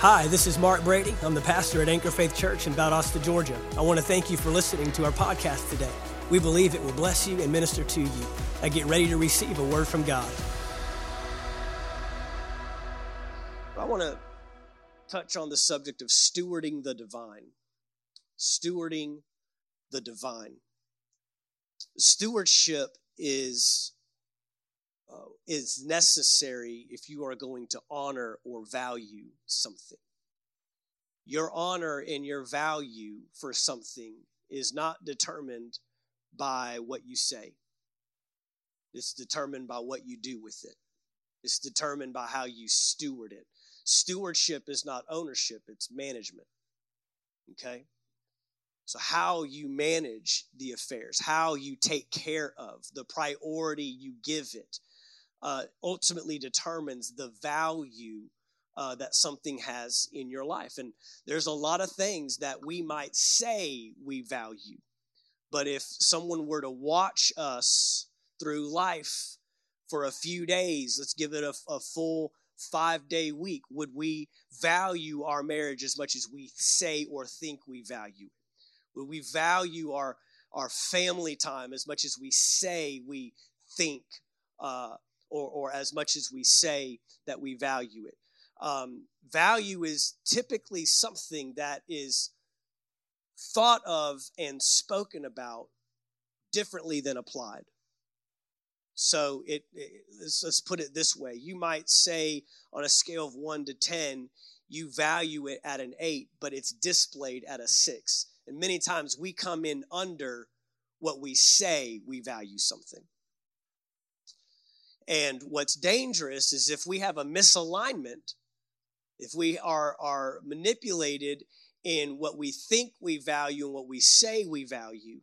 Hi, this is Mark Brady. I'm the pastor at Anchor Faith Church in Valdosta, Georgia. I want to thank you for listening to our podcast today. We believe it will bless you and minister to you. I get ready to receive a word from God. I want to touch on the subject of stewarding the divine. Stewarding the divine. Stewardship is uh, is necessary if you are going to honor or value something. Your honor and your value for something is not determined by what you say, it's determined by what you do with it, it's determined by how you steward it. Stewardship is not ownership, it's management. Okay? So, how you manage the affairs, how you take care of, the priority you give it, uh, ultimately determines the value uh, that something has in your life. And there's a lot of things that we might say we value. But if someone were to watch us through life for a few days, let's give it a, a full five day week, would we value our marriage as much as we say or think we value it? Would we value our, our family time as much as we say we think uh, or, or as much as we say that we value it. Um, value is typically something that is thought of and spoken about differently than applied. So it, it let's, let's put it this way: you might say on a scale of one to ten, you value it at an eight, but it's displayed at a six. And many times we come in under what we say we value something. And what's dangerous is if we have a misalignment, if we are, are manipulated in what we think we value and what we say we value,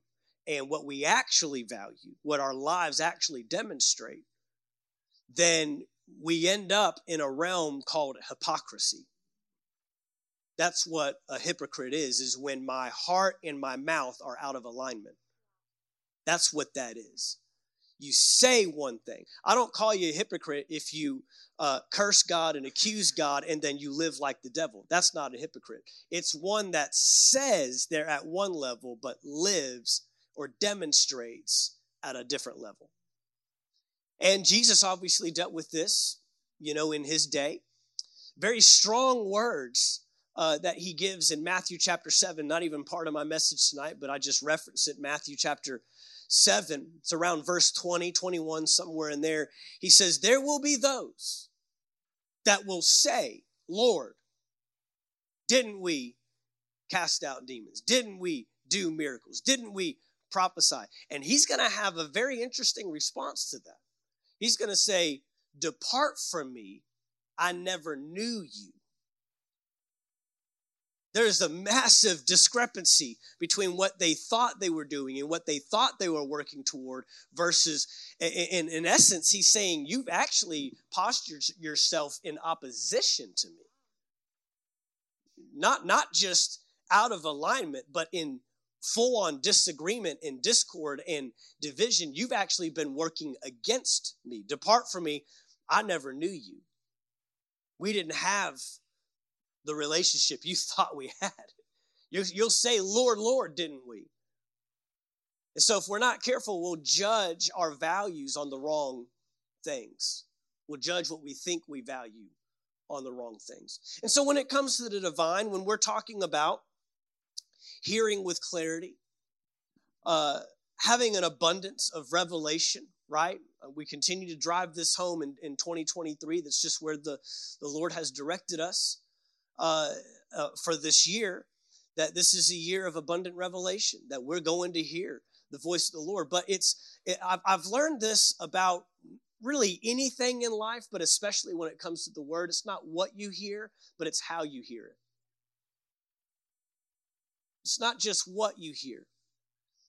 and what we actually value, what our lives actually demonstrate, then we end up in a realm called hypocrisy. That's what a hypocrite is, is when my heart and my mouth are out of alignment. That's what that is you say one thing. I don't call you a hypocrite if you uh, curse God and accuse God and then you live like the devil. That's not a hypocrite. It's one that says they're at one level but lives or demonstrates at a different level. And Jesus obviously dealt with this, you know, in his day. Very strong words uh, that he gives in Matthew chapter 7, not even part of my message tonight, but I just reference it, Matthew chapter 7, it's around verse 20, 21, somewhere in there. He says, There will be those that will say, Lord, didn't we cast out demons? Didn't we do miracles? Didn't we prophesy? And he's going to have a very interesting response to that. He's going to say, Depart from me, I never knew you. There's a massive discrepancy between what they thought they were doing and what they thought they were working toward versus, in, in essence, he's saying, You've actually postured yourself in opposition to me. Not, not just out of alignment, but in full on disagreement and discord and division. You've actually been working against me. Depart from me. I never knew you. We didn't have the relationship you thought we had. You'll say, Lord, Lord, didn't we? And so, if we're not careful, we'll judge our values on the wrong things. We'll judge what we think we value on the wrong things. And so, when it comes to the divine, when we're talking about hearing with clarity, uh, having an abundance of revelation, right? Uh, we continue to drive this home in, in 2023. That's just where the, the Lord has directed us uh, uh, for this year that this is a year of abundant revelation that we're going to hear the voice of the lord. But it's it, I've, I've learned this about really anything in life but especially when it comes to the word. It's not what you hear but it's how you hear it. It's not just what you hear.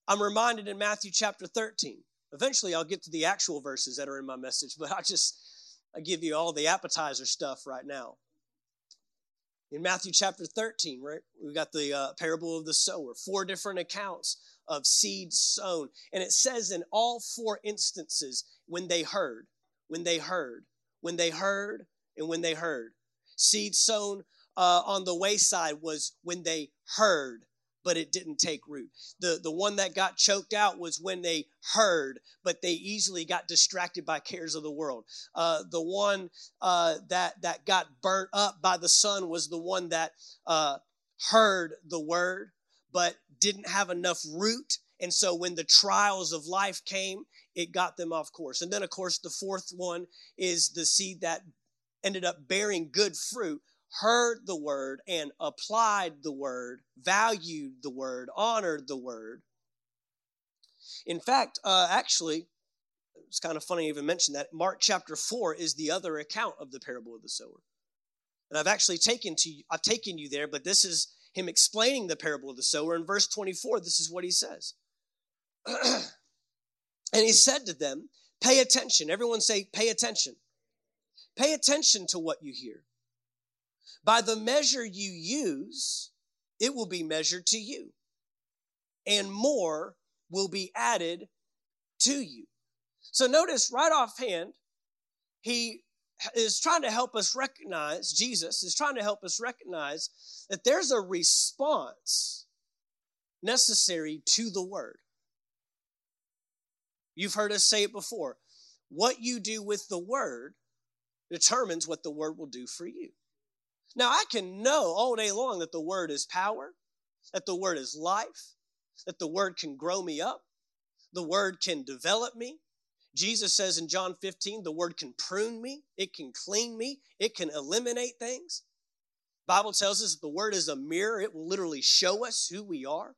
I'm reminded in matthew chapter 13 eventually i'll get to the actual verses that are in my message but i just i give you all the appetizer stuff right now in Matthew chapter 13, right? We've got the uh, parable of the sower, four different accounts of seeds sown. And it says in all four instances, when they heard, when they heard, when they heard, and when they heard. Seed sown uh, on the wayside was when they heard but it didn't take root. The, the one that got choked out was when they heard, but they easily got distracted by cares of the world. Uh, the one uh, that, that got burnt up by the sun was the one that uh, heard the word, but didn't have enough root. And so when the trials of life came, it got them off course. And then, of course, the fourth one is the seed that ended up bearing good fruit heard the word and applied the word, valued the word, honored the word. In fact, uh, actually, it's kind of funny I even mention that. Mark chapter 4 is the other account of the parable of the sower. And I've actually taken to you, I've taken you there, but this is him explaining the parable of the sower. In verse 24, this is what he says. and he said to them, Pay attention. Everyone say, Pay attention. Pay attention to what you hear. By the measure you use, it will be measured to you, and more will be added to you. So notice right offhand, he is trying to help us recognize, Jesus is trying to help us recognize that there's a response necessary to the word. You've heard us say it before. What you do with the word determines what the word will do for you. Now, I can know all day long that the word is power, that the word is life, that the word can grow me up, the word can develop me. Jesus says in John 15, the word can prune me, it can clean me, it can eliminate things. Bible tells us the word is a mirror, it will literally show us who we are.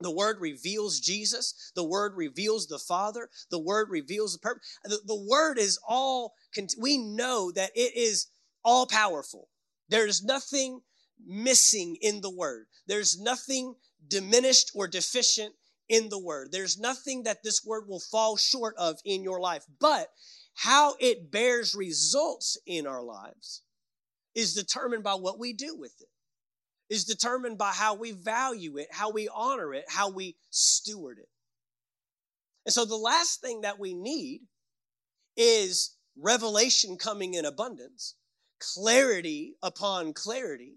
The word reveals Jesus. The word reveals the Father. The word reveals the purpose. The, the word is all, we know that it is all powerful. There's nothing missing in the word. There's nothing diminished or deficient in the word. There's nothing that this word will fall short of in your life. But how it bears results in our lives is determined by what we do with it, is determined by how we value it, how we honor it, how we steward it. And so the last thing that we need is revelation coming in abundance clarity upon clarity.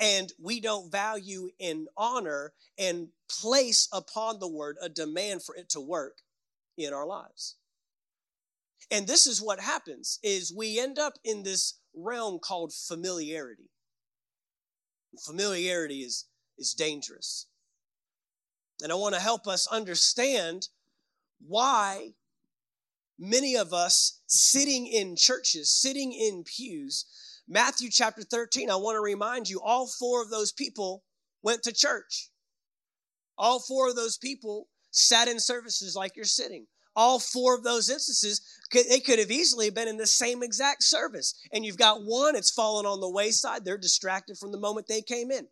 And we don't value and honor and place upon the word a demand for it to work in our lives. And this is what happens is we end up in this realm called familiarity. Familiarity is is dangerous. And i want to help us understand why many of us sitting in churches, sitting in pews. Matthew chapter 13, I want to remind you, all four of those people went to church. All four of those people sat in services like you're sitting. All four of those instances, they could have easily been in the same exact service. And you've got one, it's fallen on the wayside. They're distracted from the moment they came in.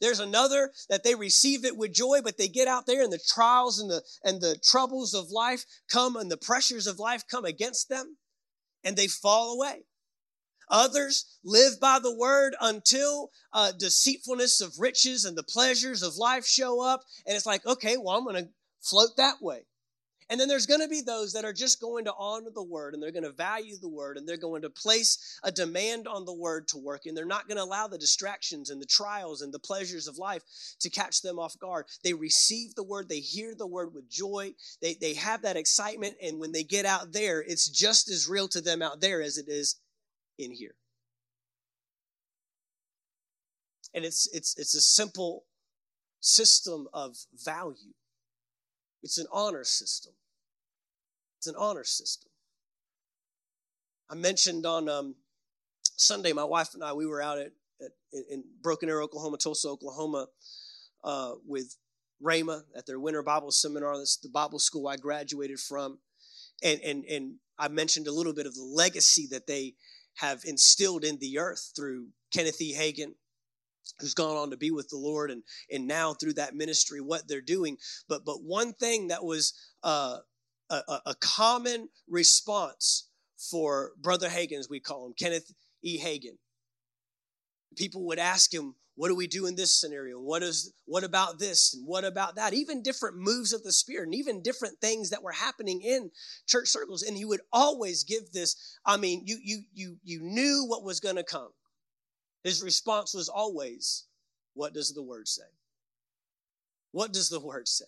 There's another that they receive it with joy, but they get out there and the trials and the and the troubles of life come and the pressures of life come against them and they fall away. Others live by the word until uh, deceitfulness of riches and the pleasures of life show up, and it's like, okay, well, I'm going to float that way. And then there's going to be those that are just going to honor the word and they're going to value the word and they're going to place a demand on the word to work and they're not going to allow the distractions and the trials and the pleasures of life to catch them off guard. They receive the word, they hear the word with joy, they, they have that excitement, and when they get out there, it's just as real to them out there as it is in here. And it's it's it's a simple system of value. It's an honor system. It's an honor system. I mentioned on um, Sunday, my wife and I, we were out at, at in Broken Arrow, Oklahoma, Tulsa, Oklahoma, uh, with Rhema at their winter Bible seminar. That's the Bible school I graduated from, and and and I mentioned a little bit of the legacy that they have instilled in the earth through Kenneth E. Hagin, who's gone on to be with the Lord and and now through that ministry what they're doing but but one thing that was uh, a, a common response for brother Hagin as we call him Kenneth E Hagin people would ask him what do we do in this scenario? What is what about this and what about that? Even different moves of the spirit and even different things that were happening in church circles. And he would always give this. I mean, you you you you knew what was going to come. His response was always, "What does the word say?" What does the word say?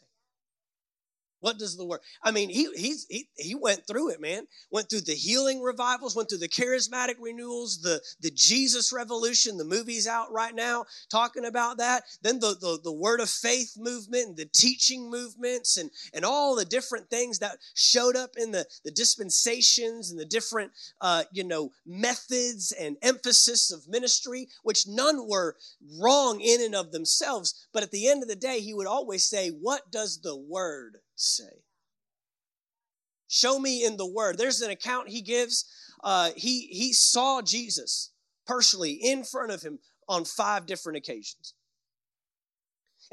What does the word? I mean, he he's, he he went through it, man. Went through the healing revivals, went through the charismatic renewals, the the Jesus revolution. The movie's out right now talking about that. Then the the, the word of faith movement, and the teaching movements, and and all the different things that showed up in the the dispensations and the different uh, you know methods and emphasis of ministry, which none were wrong in and of themselves. But at the end of the day, he would always say, "What does the word?" Say. Show me in the Word. There's an account he gives. Uh, he, he saw Jesus personally in front of him on five different occasions.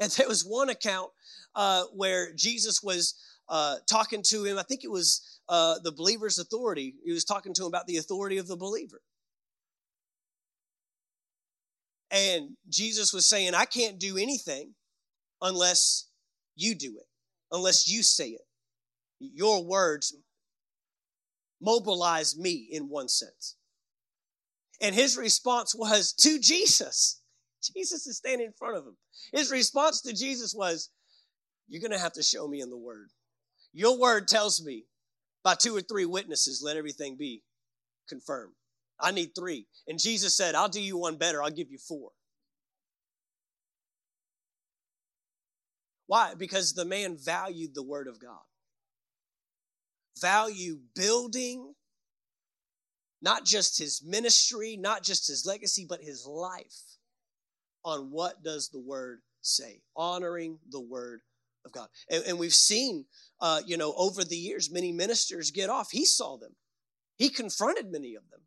And there was one account uh, where Jesus was uh, talking to him. I think it was uh, the believer's authority. He was talking to him about the authority of the believer. And Jesus was saying, I can't do anything unless you do it unless you say it. Your words mobilize me in one sense. And his response was to Jesus. Jesus is standing in front of him. His response to Jesus was, You're going to have to show me in the word. Your word tells me by two or three witnesses, let everything be confirmed. I need three. And Jesus said, I'll do you one better. I'll give you four. Why? Because the man valued the word of God. Value building not just his ministry, not just his legacy, but his life on what does the word say, honoring the word of God. And, and we've seen, uh, you know, over the years, many ministers get off. He saw them. He confronted many of them.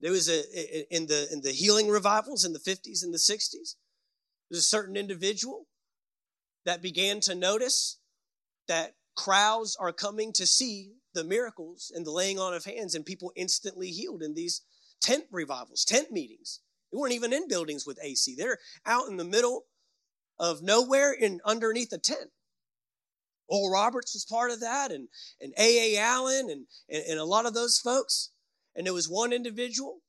There was a in the in the healing revivals in the 50s and the 60s. There's a certain individual that began to notice that crowds are coming to see the miracles and the laying on of hands, and people instantly healed in these tent revivals, tent meetings. They weren't even in buildings with AC. They're out in the middle of nowhere and underneath a tent. Oral Roberts was part of that, and, and A.A. Allen, and, and, and a lot of those folks. And there was one individual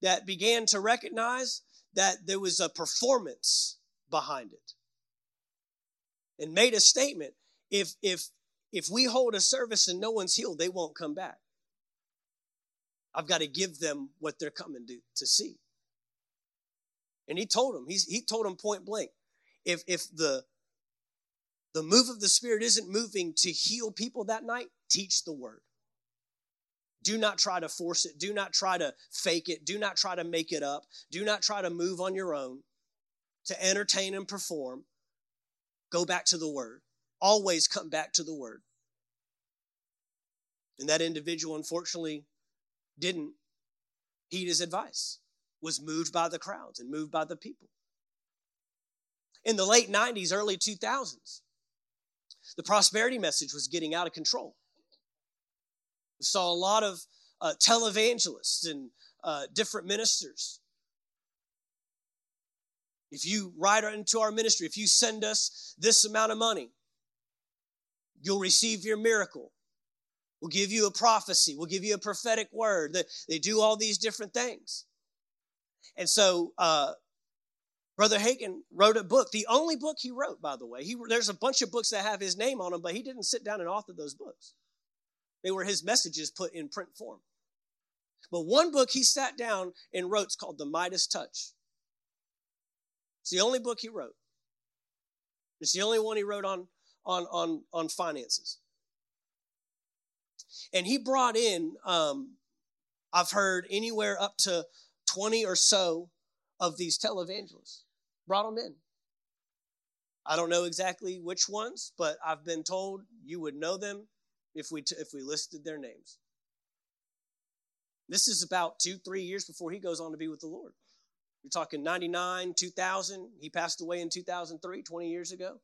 that began to recognize that there was a performance behind it and made a statement. If if if we hold a service and no one's healed they won't come back. I've got to give them what they're coming to, to see. And he told them he's, he told them point blank if if the the move of the spirit isn't moving to heal people that night teach the word. Do not try to force it. Do not try to fake it. Do not try to make it up. Do not try to move on your own to entertain and perform, go back to the Word. Always come back to the Word. And that individual, unfortunately, didn't heed his advice, was moved by the crowds and moved by the people. In the late 90s, early 2000s, the prosperity message was getting out of control. We saw a lot of uh, televangelists and uh, different ministers if you write into our ministry, if you send us this amount of money, you'll receive your miracle. We'll give you a prophecy. We'll give you a prophetic word. They, do all these different things. And so, uh, Brother Hagin wrote a book, the only book he wrote, by the way. He, there's a bunch of books that have his name on them, but he didn't sit down and author those books. They were his messages put in print form. But one book he sat down and wrote is called The Midas Touch. It's the only book he wrote. It's the only one he wrote on, on, on, on finances. And he brought in, um, I've heard anywhere up to 20 or so of these televangelists. Brought them in. I don't know exactly which ones, but I've been told you would know them if we, t- if we listed their names. This is about two, three years before he goes on to be with the Lord. You're talking 99, 2000. He passed away in 2003, 20 years ago.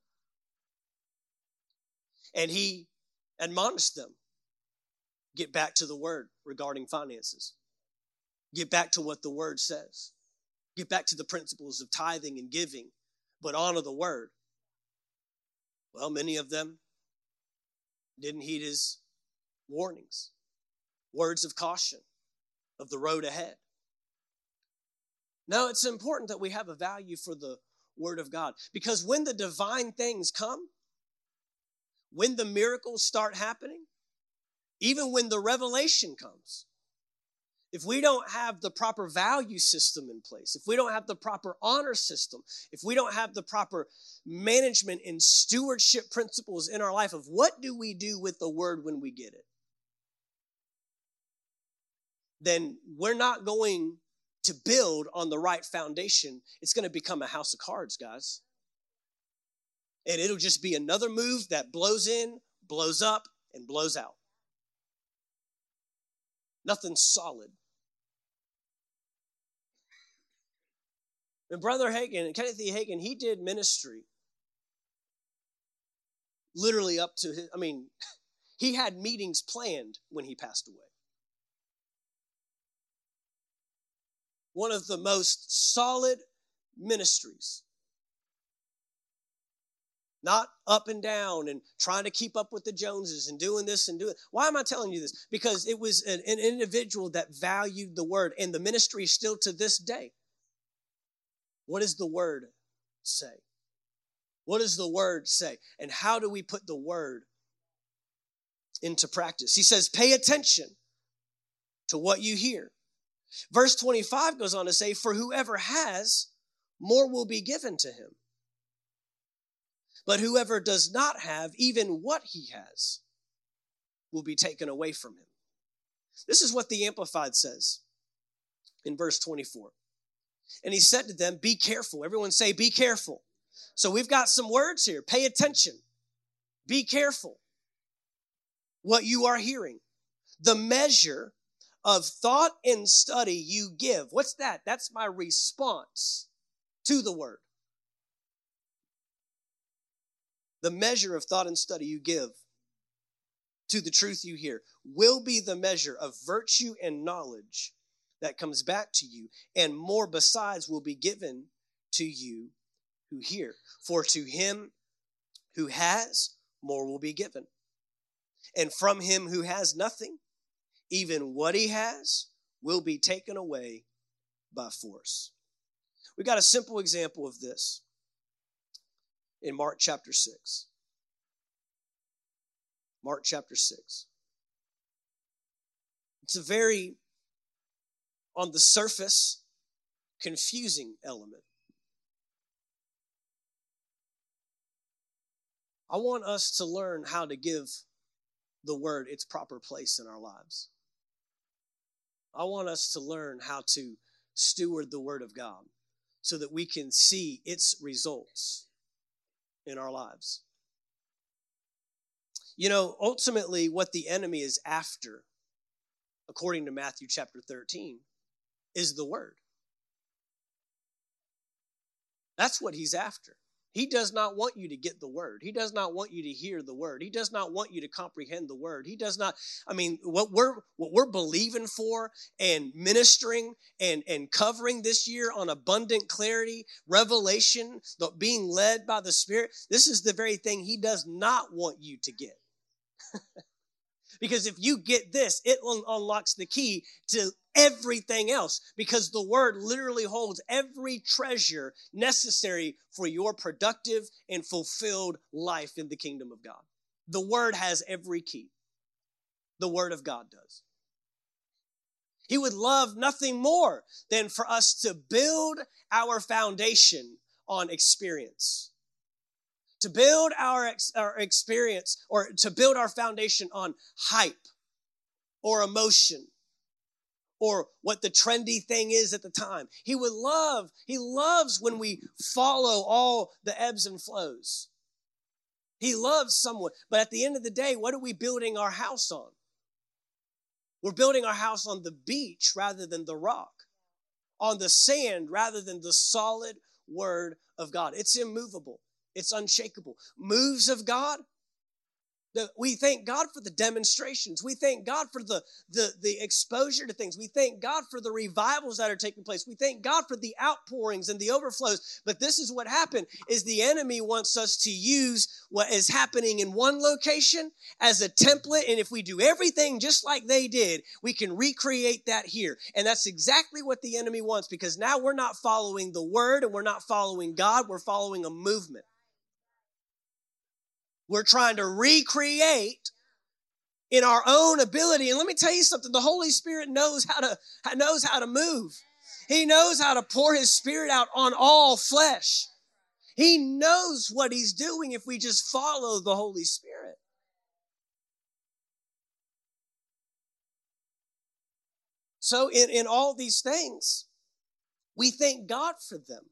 And he admonished them get back to the word regarding finances, get back to what the word says. Get back to the principles of tithing and giving, but honor the word. Well, many of them didn't heed his warnings, words of caution of the road ahead. Now, it's important that we have a value for the Word of God because when the divine things come, when the miracles start happening, even when the revelation comes, if we don't have the proper value system in place, if we don't have the proper honor system, if we don't have the proper management and stewardship principles in our life of what do we do with the word when we get it, then we're not going to build on the right foundation. It's going to become a house of cards, guys. And it'll just be another move that blows in, blows up, and blows out. Nothing solid. And Brother Hagin, Kenneth E. Hagin, he did ministry literally up to his, I mean, he had meetings planned when he passed away. One of the most solid ministries. Not up and down and trying to keep up with the Joneses and doing this and doing. Why am I telling you this? Because it was an, an individual that valued the word, and the ministry still to this day. What does the word say? What does the word say? And how do we put the word into practice? He says, pay attention to what you hear. Verse 25 goes on to say, For whoever has, more will be given to him. But whoever does not have, even what he has, will be taken away from him. This is what the Amplified says in verse 24. And he said to them, Be careful. Everyone say, Be careful. So we've got some words here. Pay attention. Be careful what you are hearing. The measure of thought and study you give. What's that? That's my response to the word. The measure of thought and study you give to the truth you hear will be the measure of virtue and knowledge that comes back to you, and more besides will be given to you who hear. For to him who has, more will be given. And from him who has nothing, even what he has will be taken away by force. We got a simple example of this in Mark chapter 6. Mark chapter 6. It's a very on the surface, confusing element. I want us to learn how to give the word its proper place in our lives. I want us to learn how to steward the word of God so that we can see its results in our lives. You know, ultimately, what the enemy is after, according to Matthew chapter 13, is the word. That's what he's after. He does not want you to get the word. He does not want you to hear the word. He does not want you to comprehend the word. He does not I mean what we're what we're believing for and ministering and and covering this year on abundant clarity, revelation, the, being led by the spirit. This is the very thing he does not want you to get. because if you get this, it unlocks the key to everything else because the word literally holds every treasure necessary for your productive and fulfilled life in the kingdom of God. The word has every key. The word of God does. He would love nothing more than for us to build our foundation on experience. To build our, ex- our experience or to build our foundation on hype or emotion or what the trendy thing is at the time. He would love, he loves when we follow all the ebbs and flows. He loves someone. But at the end of the day, what are we building our house on? We're building our house on the beach rather than the rock, on the sand rather than the solid word of God. It's immovable, it's unshakable. Moves of God, The, we thank God for the demonstrations. We thank God for the, the, the exposure to things. We thank God for the revivals that are taking place. We thank God for the outpourings and the overflows. But this is what happened is the enemy wants us to use what is happening in one location as a template. And if we do everything just like they did, we can recreate that here. And that's exactly what the enemy wants because now we're not following the word and we're not following God. We're following a movement. We're trying to recreate in our own ability. And let me tell you something, the Holy Spirit knows how to knows how to move. He knows how to pour his spirit out on all flesh. He knows what he's doing if we just follow the Holy Spirit. So in, in all these things, we thank God for them.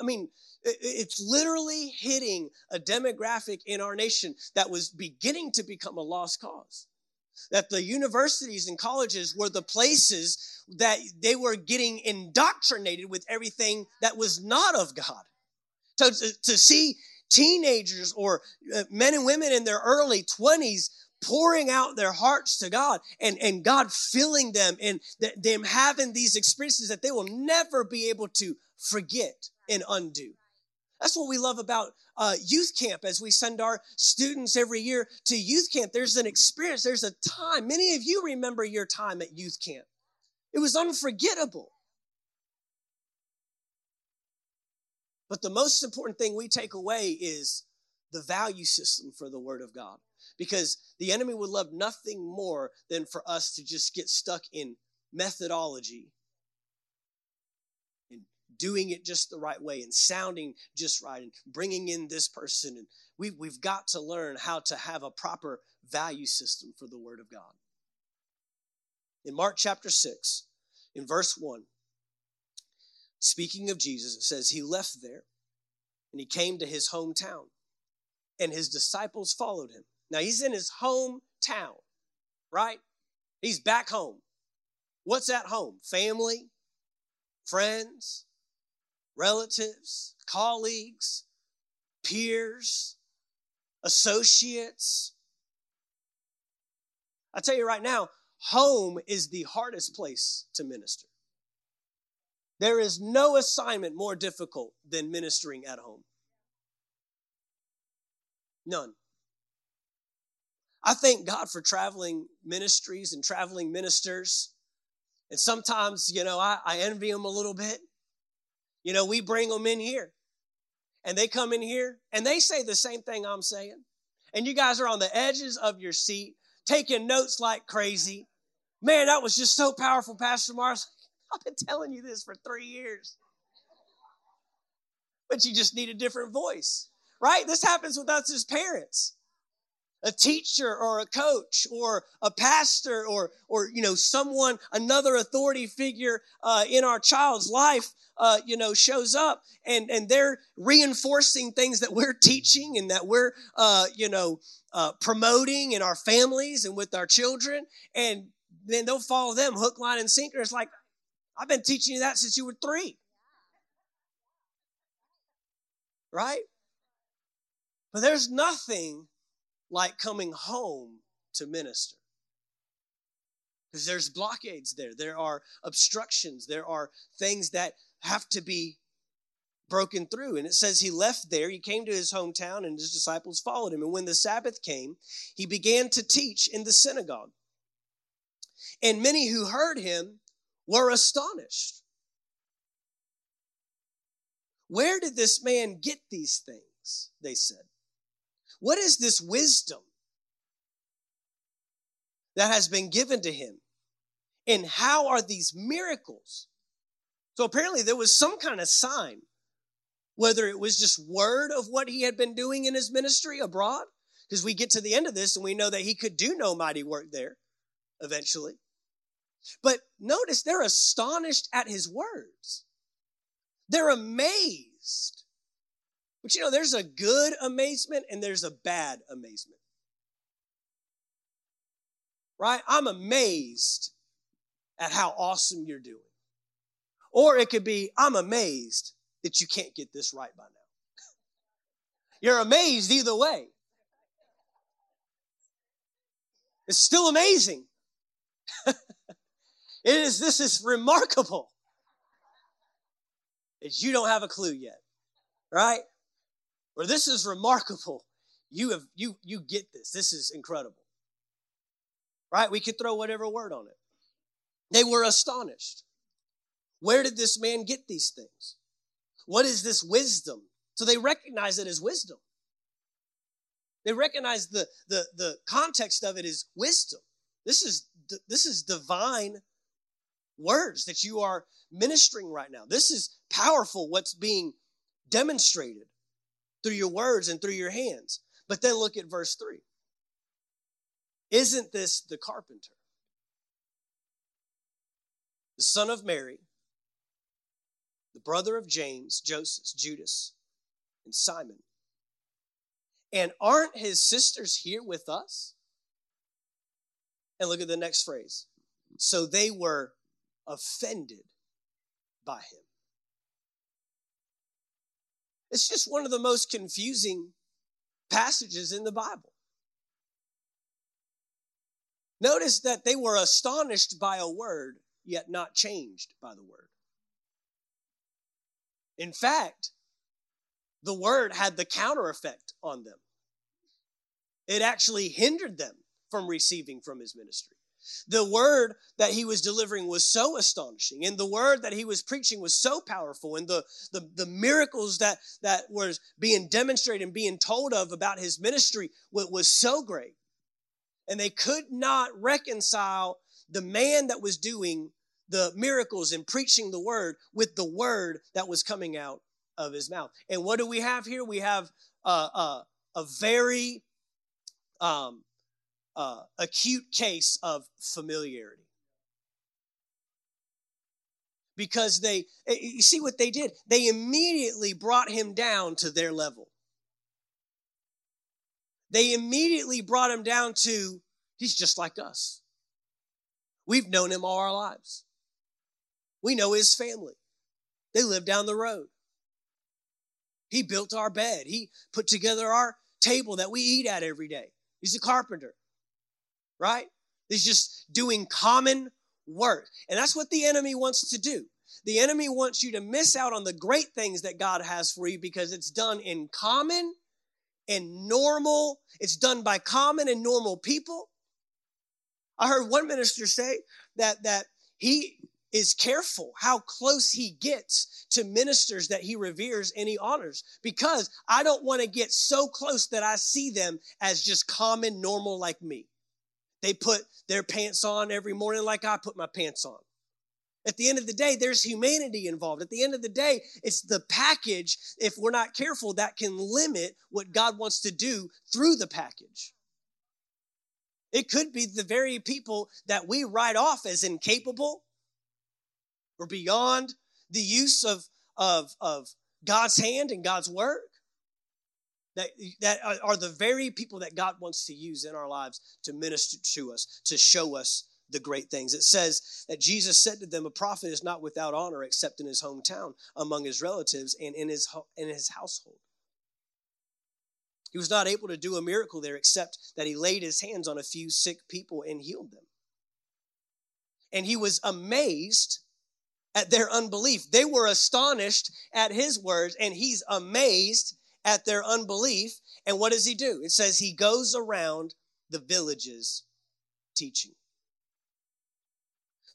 I mean, it's literally hitting a demographic in our nation that was beginning to become a lost cause. That the universities and colleges were the places that they were getting indoctrinated with everything that was not of God. So to, to see teenagers or uh, men and women in their early 20s pouring out their hearts to God and, and God filling them and th- them having these experiences that they will never be able to forget and undo. That's what we love about uh, youth camp as we send our students every year to youth camp. There's an experience, there's a time. Many of you remember your time at youth camp, it was unforgettable. But the most important thing we take away is the value system for the Word of God. Because the enemy would love nothing more than for us to just get stuck in methodology doing it just the right way and sounding just right and bringing in this person. And we, we've got to learn how to have a proper value system for the Word of God. In Mark chapter 6, in verse 1, speaking of Jesus, it says, He left there and he came to his hometown, and his disciples followed him. Now he's in his hometown, right? He's back home. What's at home? Family, friends, relatives, colleagues, peers, associates. I tell you right now, home is the hardest place to minister. There is no assignment more difficult than ministering at home. None. I thank God for traveling ministries and traveling ministers. And sometimes, you know, I, I envy them a little bit you know, we bring them in here and they come in here and they say the same thing I'm saying. And you guys are on the edges of your seat, taking notes like crazy. Man, that was just so powerful, Pastor Mars. I've been telling you this for three years. But you just need a different voice, right? This happens with us as parents a teacher or a coach or a pastor or or you know someone another authority figure uh, in our child's life uh, you know shows up and and they're reinforcing things that we're teaching and that we're uh, you know uh, promoting in our families and with our children. And then they'll follow them hook line and sinker. It's like i've been teaching you that since you were three. Right? But there's nothing like coming home to minister. Because there's blockades there, there are obstructions, there are things that have to be broken through. And it says he left there, he came to his hometown, and his disciples followed him. And when the Sabbath came, he began to teach in the synagogue. And many who heard him were astonished. Where did this man get these things? They said. What is this wisdom that has been given to him? And how are these miracles? So apparently there was some kind of sign, whether it was just word of what he had been doing in his ministry abroad, because we get to the end of this and we know that he could do no mighty work there eventually. But notice they're astonished at his words. They're amazed. But you know, there's a good amazement and there's a bad amazement. Right? I'm amazed at how awesome you're doing. Or it could be, I'm amazed that you can't get this right by now. You're amazed either way. It's still amazing. it is, this is remarkable. Is you don't have a clue yet, right? Or this is remarkable. You have you you get this. This is incredible. Right? We could throw whatever word on it. They were astonished. Where did this man get these things? What is this wisdom? So they recognize it as wisdom. They recognize the, the, the context of it is wisdom. This is, this is divine words that you are ministering right now. This is powerful what's being demonstrated through your words and through your hands. But then look at verse 3. Isn't this the carpenter? The son of Mary, the brother of James, Joseph, Judas, and Simon. And aren't his sisters here with us? And look at the next phrase. So they were offended by him. It's just one of the most confusing passages in the Bible. Notice that they were astonished by a word, yet not changed by the word. In fact, the word had the counter effect on them. It actually hindered them from receiving from his ministry. The word that he was delivering was so astonishing, and the word that he was preaching was so powerful, and the, the, the miracles that, that was being demonstrated and being told of about his ministry was so great. And they could not reconcile the man that was doing the miracles and preaching the word with the word that was coming out of his mouth. And what do we have here? We have a, a, a very um, uh, acute case of familiarity. Because they, eh, you see what they did? They immediately brought him down to their level. They immediately brought him down to, he's just like us. We've known him all our lives. We know his family. They live down the road. He built our bed. He put together our table that we eat at every day. He's a carpenter, right? He's just doing common work. And that's what the enemy wants to do. The enemy wants you to miss out on the great things that God has for you because it's done in common and normal. It's done by common and normal people. I heard one minister say that that he is careful how close he gets to ministers that he reveres and he honors because I don't want to get so close that I see them as just common, normal like me. They put their pants on every morning like I put my pants on. At the end of the day, there's humanity involved. At the end of the day, it's the package, if we're not careful, that can limit what God wants to do through the package. It could be the very people that we write off as incapable, or beyond the use of, of, of God's hand and God's work that, that are the very people that God wants to use in our lives to minister to us, to show us the great things. It says that Jesus said to them, A prophet is not without honor except in his hometown, among his relatives, and in his, in his household. He was not able to do a miracle there except that he laid his hands on a few sick people and healed them. And he was amazed at their unbelief. They were astonished at his words, and he's amazed at their unbelief. And what does he do? It says he goes around the villages teaching.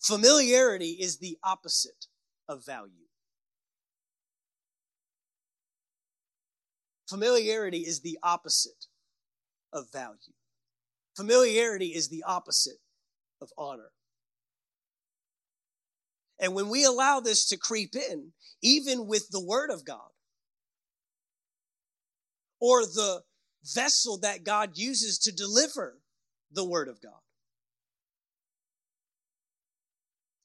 Familiarity is the opposite of value. Familiarity is the opposite of value. Familiarity is the opposite of honor. And when we allow this to creep in, even with the Word of God, or the vessel that God uses to deliver the Word of God.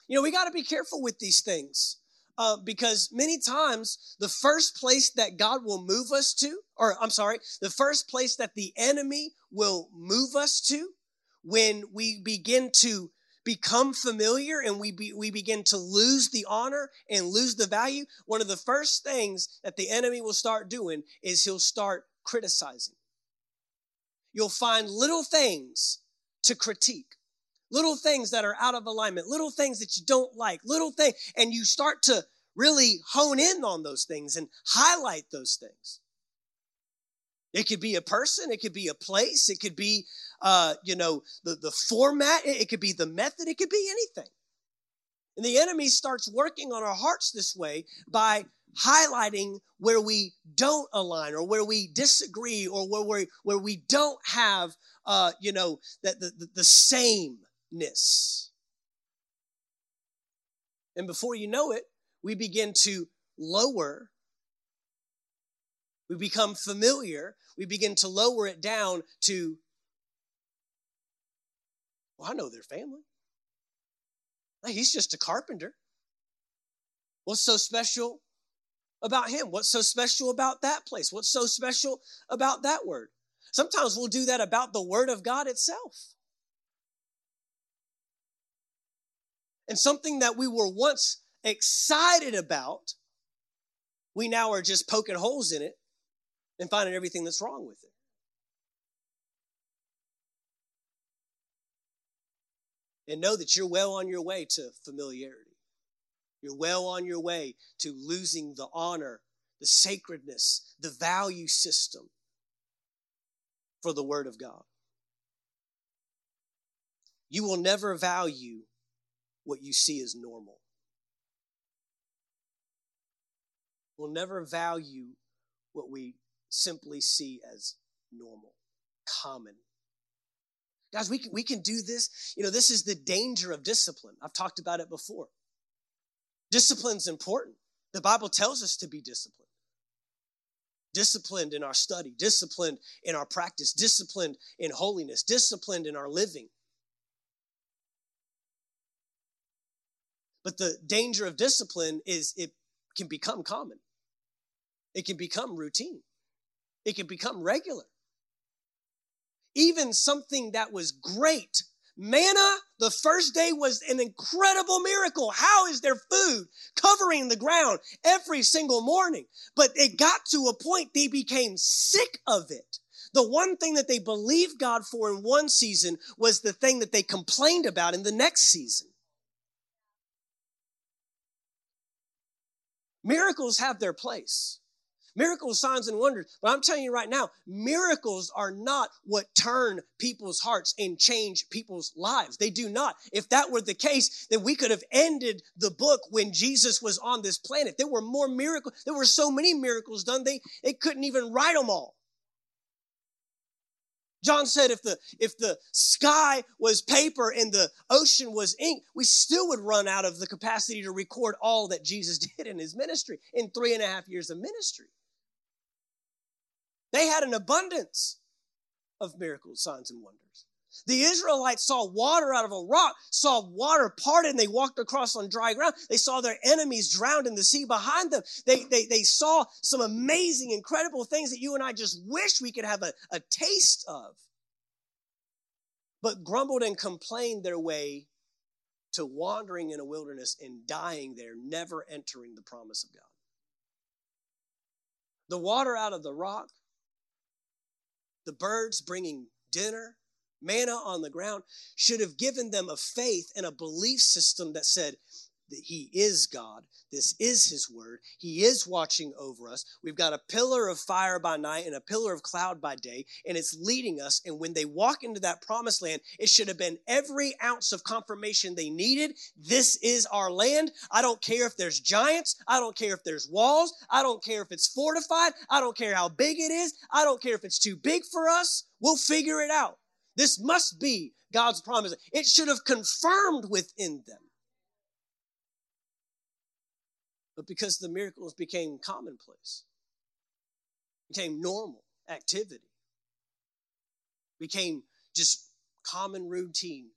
You know, we got to be careful with these things uh, because many times the first place that God will move us to, or I'm sorry, the first place that the enemy will move us to when we begin to become familiar and we, be, we begin to lose the honor and lose the value, one of the first things that the enemy will start doing is he'll start criticizing. You'll find little things to critique little things that are out of alignment, little things that you don't like, little things, and you start to really hone in on those things and highlight those things. It could be a person, it could be a place, it could be, uh, you know, the, the format, it could be the method, it could be anything. And the enemy starts working on our hearts this way by highlighting where we don't align or where we disagree or where we, where we don't have, uh, you know, that the, the, the sameness. And before you know it, we begin to lower we become familiar. We begin to lower it down to, well, I know their family. he's just a carpenter. What's so special about him? What's so special about that place? What's so special about that word? Sometimes we'll do that about the word of God itself. And something that we were once excited about, we now are just poking holes in it and finding everything that's wrong with it. And know that you're well on your way to familiarity. You're well on your way to losing the honor, the sacredness, the value system for the Word of God. You will never value what you see as normal. We'll never value what we simply see as normal, common. Guys, we can, we can do this. You know, this is the danger of discipline. I've talked about it before. Discipline's important. The Bible tells us to be disciplined. Disciplined in our study, disciplined in our practice, disciplined in holiness, disciplined in our living. But the danger of discipline is it can become common. It can become routine it can become regular. Even something that was great. Manna, the first day was an incredible miracle. How is there food covering the ground every single morning? But it got to a point they became sick of it. The one thing that they believed God for in one season was the thing that they complained about in the next season. Miracles have their place. Miracles, signs, and wonders. But I'm telling you right now, miracles are not what turn people's hearts and change people's lives. They do not. If that were the case, then we could have ended the book when Jesus was on this planet. There were more miracles. There were so many miracles done, they, they couldn't even write them all. John said if the if the sky was paper and the ocean was ink, we still would run out of the capacity to record all that Jesus did in his ministry in three and a half years of ministry. They had an abundance of miracles, signs, and wonders. The Israelites saw water out of a rock, saw water parted, and they walked across on dry ground. They saw their enemies drowned in the sea behind them. They, they, they saw some amazing, incredible things that you and I just wish we could have a, a taste of. But grumbled and complained their way to wandering in a wilderness and dying there, never entering the promise of God. The water out of the rock the birds bringing dinner, manna on the ground, should have given them a faith and a belief system that said, that he is God. This is his word. He is watching over us. We've got a pillar of fire by night and a pillar of cloud by day, and it's leading us. And when they walk into that promised land, it should have been every ounce of confirmation they needed. This is our land. I don't care if there's giants. I don't care if there's walls. I don't care if it's fortified. I don't care how big it is. I don't care if it's too big for us. We'll figure it out. This must be God's promise. It should have confirmed within them but because the miracles became commonplace, became normal activity, became just common routine.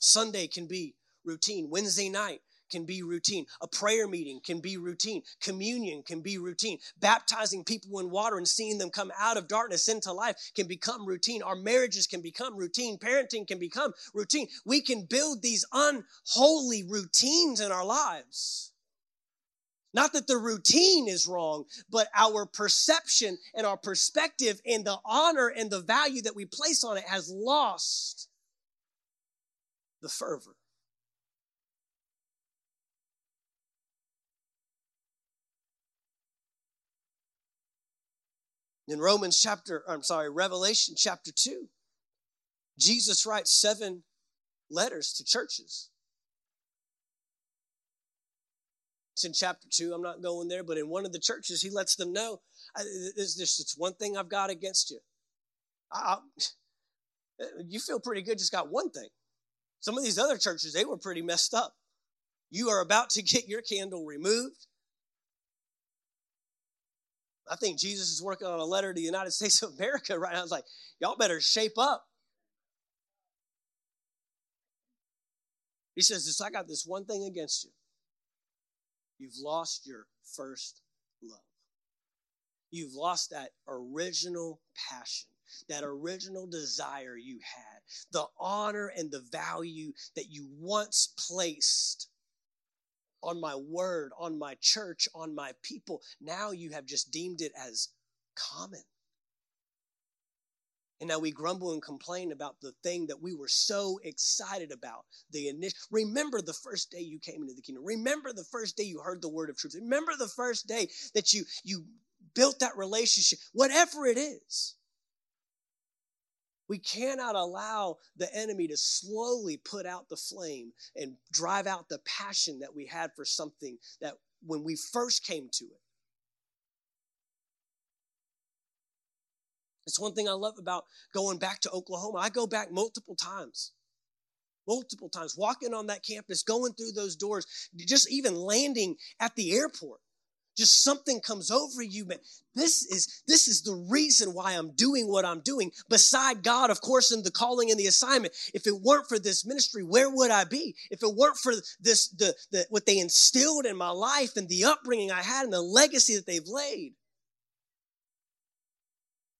Sunday can be routine. Wednesday night can be routine. A prayer meeting can be routine. Communion can be routine. Baptizing people in water and seeing them come out of darkness into life can become routine. Our marriages can become routine. Parenting can become routine. We can build these unholy routines in our lives Not that the routine is wrong, but our perception and our perspective and the honor and the value that we place on it has lost the fervor. In Romans chapter, I'm sorry, Revelation chapter 2, Jesus writes seven letters to churches. It's in chapter 2. I'm not going there, but in one of the churches, he lets them know there's just one thing I've got against you. I, I, you feel pretty good, just got one thing. Some of these other churches, they were pretty messed up. You are about to get your candle removed. I think Jesus is working on a letter to the United States of America right now. It's like, y'all better shape up. He says, I got this one thing against you. You've lost your first love. You've lost that original passion, that original desire you had, the honor and the value that you once placed on my word, on my church, on my people. Now you have just deemed it as common. And now we grumble and complain about the thing that we were so excited about. The initial remember the first day you came into the kingdom. Remember the first day you heard the word of truth. Remember the first day that you you built that relationship. Whatever it is. We cannot allow the enemy to slowly put out the flame and drive out the passion that we had for something that when we first came to it. It's one thing I love about going back to Oklahoma. I go back multiple times. Multiple times, walking on that campus, going through those doors, just even landing at the airport just something comes over you man this is this is the reason why i'm doing what i'm doing beside god of course in the calling and the assignment if it weren't for this ministry where would i be if it weren't for this the, the what they instilled in my life and the upbringing i had and the legacy that they've laid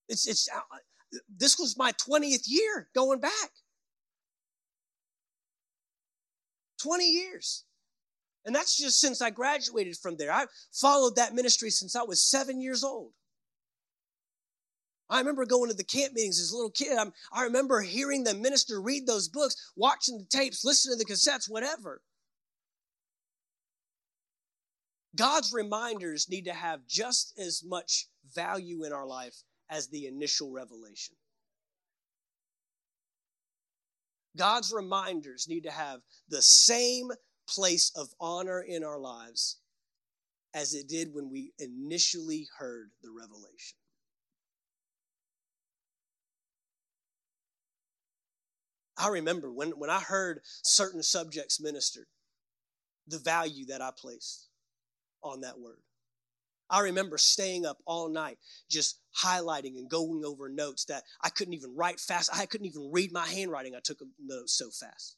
it's it's uh, this was my 20th year going back 20 years and that's just since I graduated from there. I followed that ministry since I was seven years old. I remember going to the camp meetings as a little kid. I'm, i remember hearing the minister read those books, watching the tapes, listening to the cassettes, whatever. God's reminders need to have just as much value in our life as the initial revelation. God's reminders need to have the same place of honor in our lives as it did when we initially heard the revelation. I remember when, when I heard certain subjects ministered, the value that I placed on that word. I remember staying up all night just highlighting and going over notes that I couldn't even write fast. I couldn't even read my handwriting. I took notes so fast.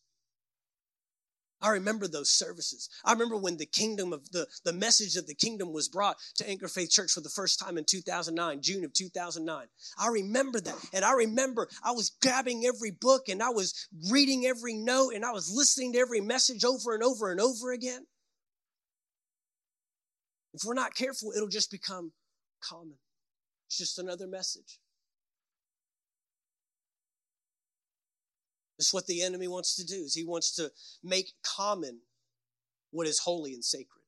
I remember those services. I remember when the kingdom of the, the message of the kingdom was brought to Anchor Faith Church for the first time in 2009, June of 2009. I remember that. And I remember I was grabbing every book and I was reading every note and I was listening to every message over and over and over again. If we're not careful, it'll just become common. It's just another message. Is what the enemy wants to do is he wants to make common what is holy and sacred.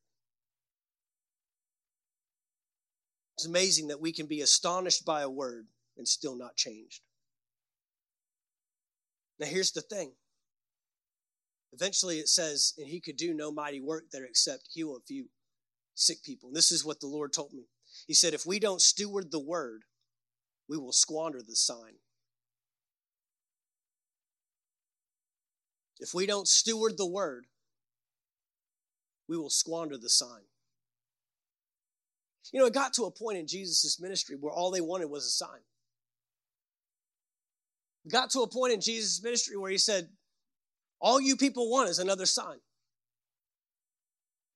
It's amazing that we can be astonished by a word and still not changed. Now here's the thing. Eventually it says, and he could do no mighty work there except heal a few sick people. And this is what the Lord told me. He said, if we don't steward the word, we will squander the sign. If we don't steward the word, we will squander the sign. You know, it got to a point in Jesus' ministry where all they wanted was a sign. It got to a point in Jesus' ministry where he said, All you people want is another sign.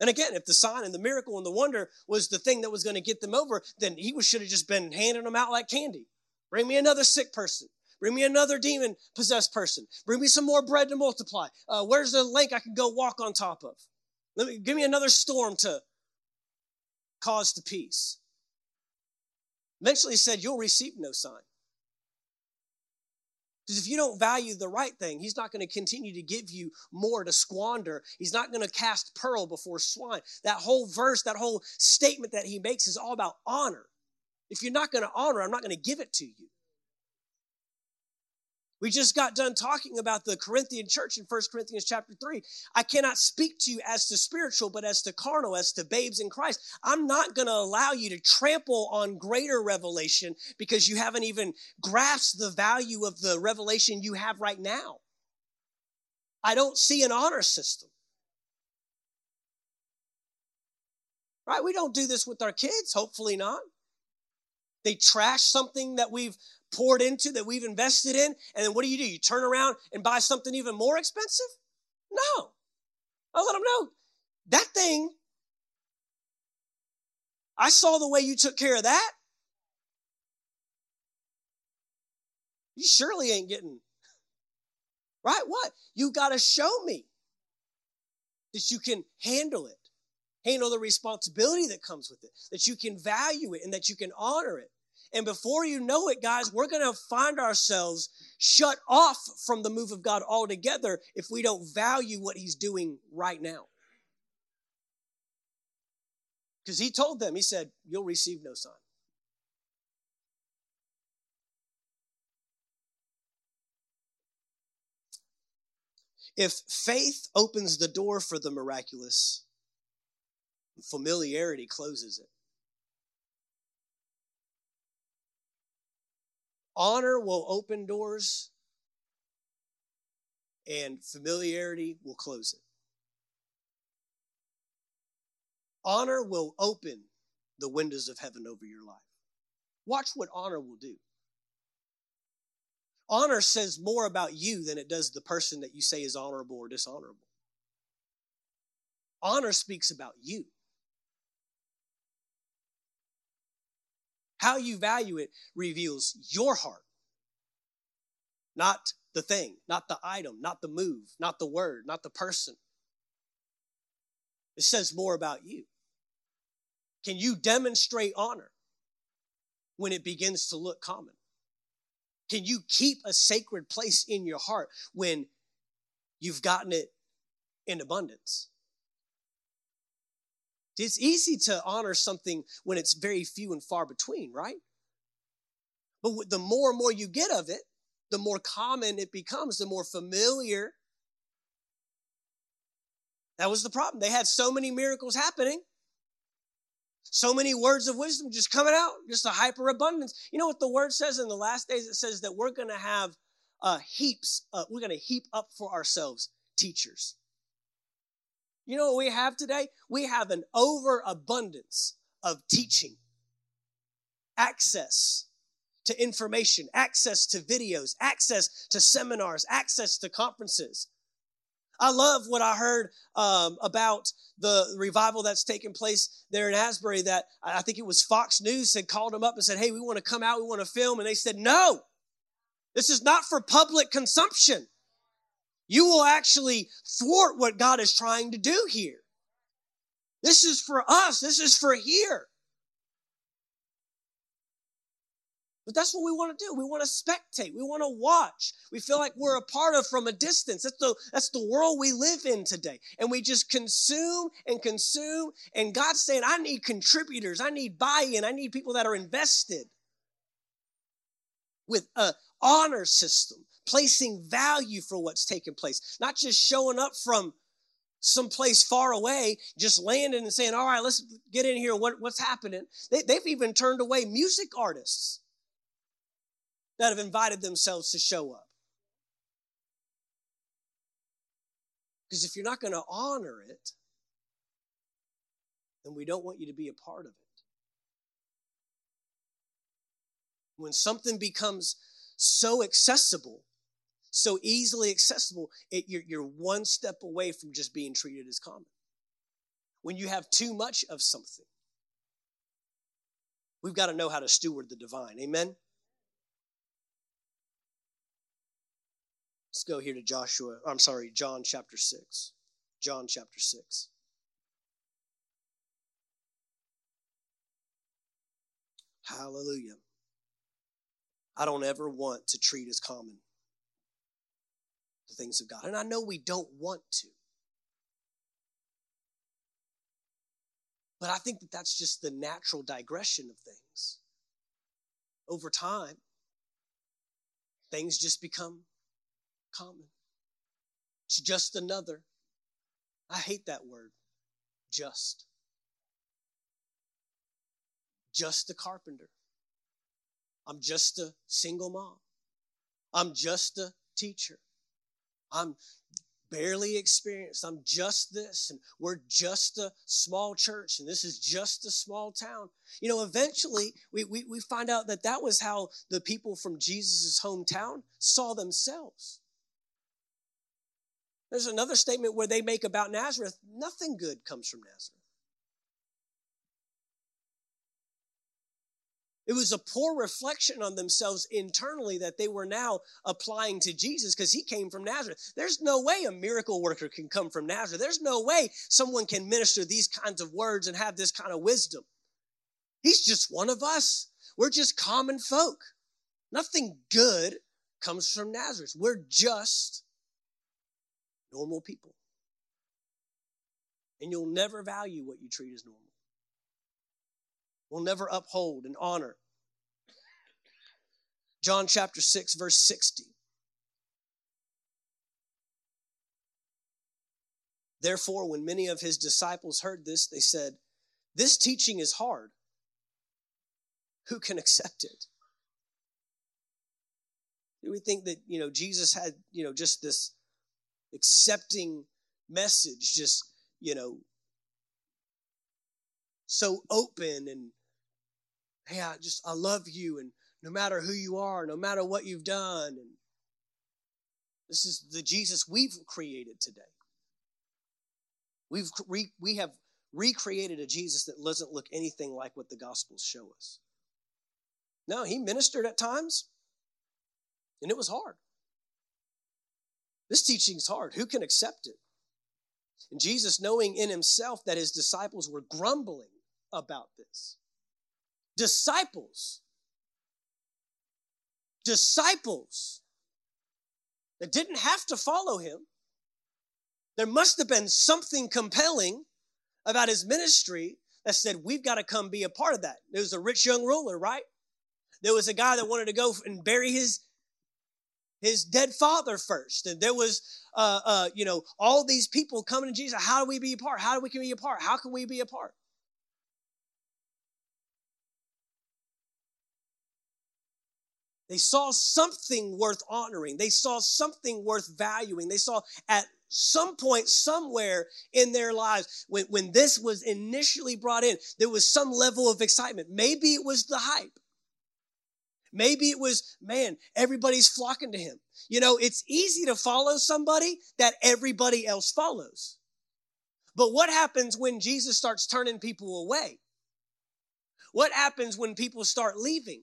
And again, if the sign and the miracle and the wonder was the thing that was going to get them over, then he should have just been handing them out like candy. Bring me another sick person. Bring me another demon possessed person. Bring me some more bread to multiply. Uh, where's the lake I can go walk on top of? Let me give me another storm to cause to peace. Eventually said, You'll receive no sign. Because if you don't value the right thing, he's not going to continue to give you more to squander. He's not going to cast pearl before swine. That whole verse, that whole statement that he makes is all about honor. If you're not going to honor, I'm not going to give it to you. We just got done talking about the Corinthian church in 1 Corinthians chapter 3. I cannot speak to you as to spiritual, but as to carnal, as to babes in Christ. I'm not going to allow you to trample on greater revelation because you haven't even grasped the value of the revelation you have right now. I don't see an honor system. Right? We don't do this with our kids, hopefully not. They trash something that we've poured into, that we've invested in, and then what do you do? You turn around and buy something even more expensive? No. I'll let them know that thing, I saw the way you took care of that. You surely ain't getting, right? What? You got to show me that you can handle it, handle the responsibility that comes with it, that you can value it, and that you can honor it. And before you know it, guys, we're going to find ourselves shut off from the move of God altogether if we don't value what He's doing right now. Because He told them, He said, You'll receive no sign. If faith opens the door for the miraculous, familiarity closes it. Honor will open doors, and familiarity will close it. Honor will open the windows of heaven over your life. Watch what honor will do. Honor says more about you than it does the person that you say is honorable or dishonorable. Honor speaks about you. How you value it reveals your heart, not the thing, not the item, not the move, not the word, not the person. It says more about you. Can you demonstrate honor when it begins to look common? Can you keep a sacred place in your heart when you've gotten it in abundance? It's easy to honor something when it's very few and far between, right? But the more and more you get of it, the more common it becomes, the more familiar. That was the problem. They had so many miracles happening, so many words of wisdom just coming out, just a hyperabundance. You know what the word says in the last days? It says that we're going to have uh, heaps, uh, we're going to heap up for ourselves teachers. You know what we have today? We have an overabundance of teaching, access to information, access to videos, access to seminars, access to conferences. I love what I heard um, about the revival that's taking place there in Asbury. That I think it was Fox News had called them up and said, "Hey, we want to come out, we want to film," and they said, "No, this is not for public consumption you will actually thwart what God is trying to do here. This is for us, this is for here. But that's what we want to do. We want to spectate. We want to watch. We feel like we're a part of from a distance. That's the, that's the world we live in today. And we just consume and consume. And God's saying, I need contributors. I need buy in. I need people that are invested with a honor system placing value for what's taking place, not just showing up from someplace far away, just landing and saying, All right, let's get in here. What, what's happening? They, they've even turned away music artists that have invited themselves to show up. Because if you're not going to honor it, then we don't want you to be a part of it. When something becomes so accessible, so easily accessible, it, you're, you're one step away from just being treated as common. When you have too much of something, we've got to know how to steward the divine. Amen? Let's go here to Joshua, I'm sorry, John chapter 6. John chapter 6. Hallelujah. I don't ever want to treat as common the things of God. And I know we don't want to. But I think that that's just the natural digression of things. Over time, things just become common. It's just another. I hate that word, just. Just a carpenter. I'm just a single mom. I'm just a teacher. I'm barely experienced. I'm just this, and we're just a small church, and this is just a small town. You know, eventually we, we, we find out that that was how the people from Jesus' hometown saw themselves. There's another statement where they make about Nazareth nothing good comes from Nazareth. It was a poor reflection on themselves internally that they were now applying to Jesus because he came from Nazareth. There's no way a miracle worker can come from Nazareth. There's no way someone can minister these kinds of words and have this kind of wisdom. He's just one of us. We're just common folk. Nothing good comes from Nazareth. We're just normal people. And you'll never value what you treat as normal We'll never uphold and honor. John chapter 6, verse 60. Therefore, when many of his disciples heard this, they said, This teaching is hard. Who can accept it? Do we think that, you know, Jesus had, you know, just this accepting message, just, you know, so open and hey, I just, I love you. And no matter who you are, no matter what you've done. And this is the Jesus we've created today. We've re, we have recreated a Jesus that doesn't look anything like what the Gospels show us. No, he ministered at times, and it was hard. This teaching is hard. Who can accept it? And Jesus, knowing in himself that his disciples were grumbling about this, disciples. Disciples that didn't have to follow him. There must have been something compelling about his ministry that said, We've got to come be a part of that. There was a rich young ruler, right? There was a guy that wanted to go and bury his his dead father first. And there was, uh, uh, you know, all these people coming to Jesus. How do we be a part? How do we can be a part? How can we be a They saw something worth honoring. They saw something worth valuing. They saw at some point, somewhere in their lives, when, when this was initially brought in, there was some level of excitement. Maybe it was the hype. Maybe it was, man, everybody's flocking to him. You know, it's easy to follow somebody that everybody else follows. But what happens when Jesus starts turning people away? What happens when people start leaving?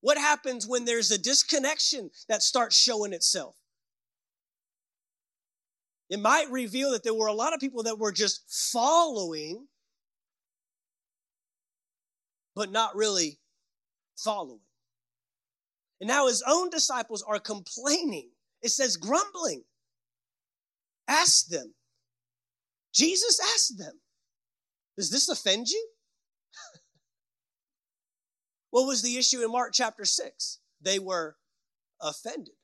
What happens when there's a disconnection that starts showing itself? It might reveal that there were a lot of people that were just following, but not really following. And now his own disciples are complaining. It says grumbling. Ask them. Jesus asked them, Does this offend you? What was the issue in Mark chapter 6? They were offended.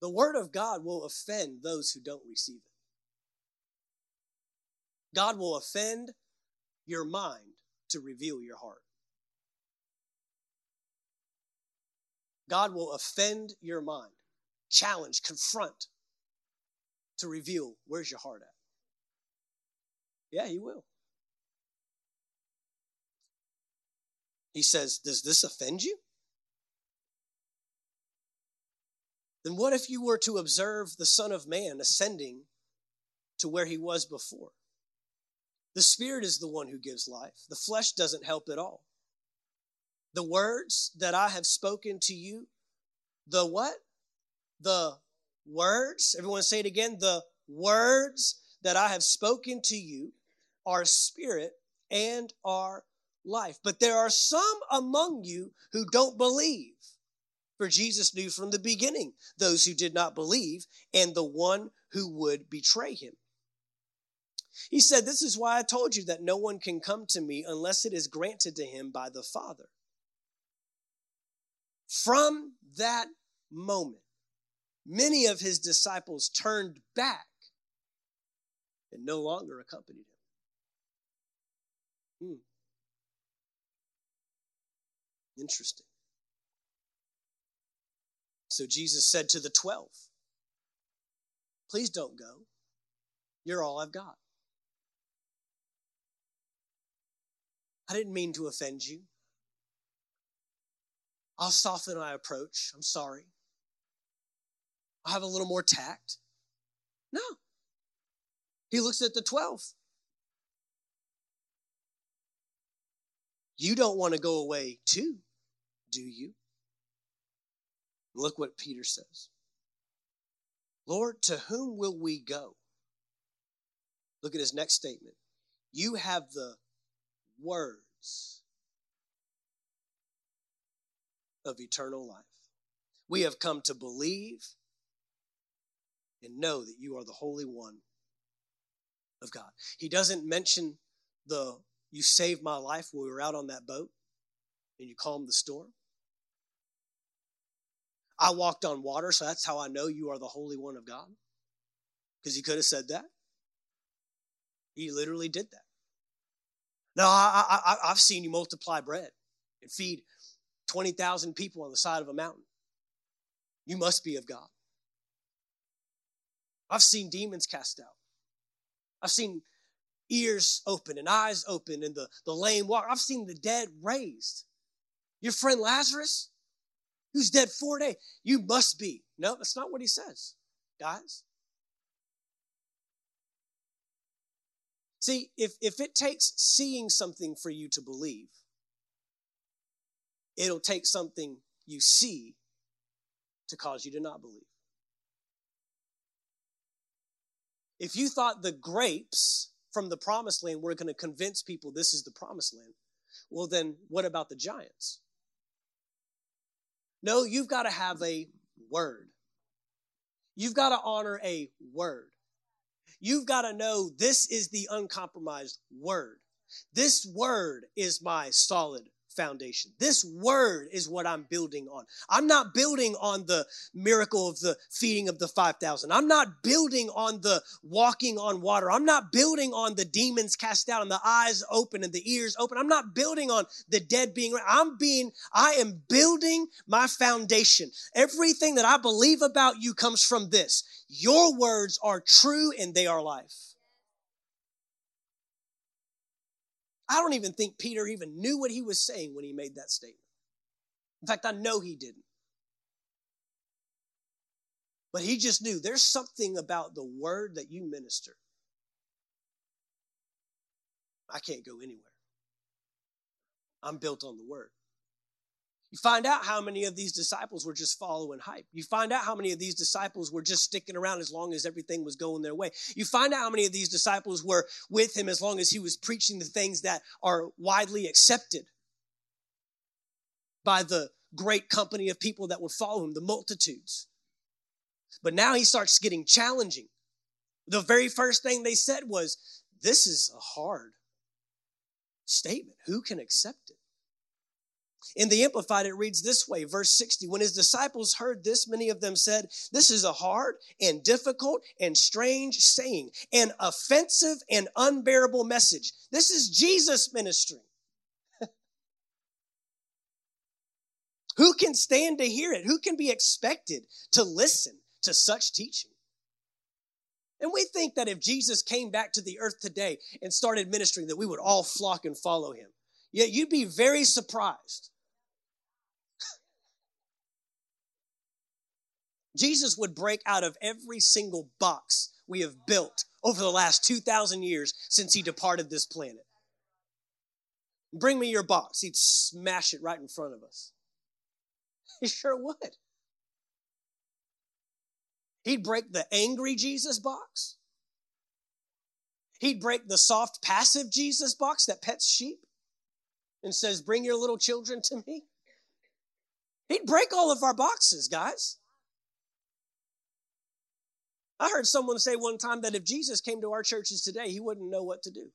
The word of God will offend those who don't receive it. God will offend your mind to reveal your heart. God will offend your mind, challenge, confront to reveal where's your heart at. Yeah, He will. He says, Does this offend you? Then what if you were to observe the Son of Man ascending to where he was before? The Spirit is the one who gives life, the flesh doesn't help at all. The words that I have spoken to you, the what? The words, everyone say it again, the words that I have spoken to you are spirit and are life. But there are some among you who don't believe. For Jesus knew from the beginning those who did not believe and the one who would betray him. He said, This is why I told you that no one can come to me unless it is granted to him by the Father. From that moment, many of his disciples turned back and no longer accompanied him. Hmm. Interesting. So Jesus said to the twelve, Please don't go. You're all I've got. I didn't mean to offend you. I'll soften my approach. I'm sorry. I'll have a little more tact. No. He looks at the 12. You don't want to go away too, do you? Look what Peter says. Lord, to whom will we go? Look at his next statement. You have the words of eternal life. We have come to believe and know that you are the Holy One of God. He doesn't mention the you saved my life when we were out on that boat and you calmed the storm. I walked on water, so that's how I know you are the Holy One of God. Because he could have said that. He literally did that. Now, I, I, I've seen you multiply bread and feed 20,000 people on the side of a mountain. You must be of God. I've seen demons cast out. I've seen ears open and eyes open and the, the lame walk. I've seen the dead raised. Your friend Lazarus, who's dead four days, you must be. No, that's not what he says, guys. See, if, if it takes seeing something for you to believe, it'll take something you see to cause you to not believe. If you thought the grapes from the promised land were going to convince people this is the promised land, well, then what about the giants? No, you've got to have a word. You've got to honor a word. You've got to know this is the uncompromised word. This word is my solid foundation. This word is what I'm building on. I'm not building on the miracle of the feeding of the 5,000. I'm not building on the walking on water. I'm not building on the demons cast out and the eyes open and the ears open. I'm not building on the dead being. I'm being, I am building my foundation. Everything that I believe about you comes from this. Your words are true and they are life. I don't even think Peter even knew what he was saying when he made that statement. In fact, I know he didn't. But he just knew there's something about the word that you minister. I can't go anywhere. I'm built on the word. You find out how many of these disciples were just following hype. You find out how many of these disciples were just sticking around as long as everything was going their way. You find out how many of these disciples were with him as long as he was preaching the things that are widely accepted by the great company of people that would follow him, the multitudes. But now he starts getting challenging. The very first thing they said was, This is a hard statement. Who can accept it? In the Amplified, it reads this way, verse 60. When his disciples heard this, many of them said, This is a hard and difficult and strange saying, an offensive and unbearable message. This is Jesus' ministry. Who can stand to hear it? Who can be expected to listen to such teaching? And we think that if Jesus came back to the earth today and started ministering, that we would all flock and follow him. Yet you'd be very surprised. Jesus would break out of every single box we have built over the last 2,000 years since he departed this planet. Bring me your box. He'd smash it right in front of us. He sure would. He'd break the angry Jesus box. He'd break the soft, passive Jesus box that pets sheep. And says, Bring your little children to me? He'd break all of our boxes, guys. I heard someone say one time that if Jesus came to our churches today, he wouldn't know what to do.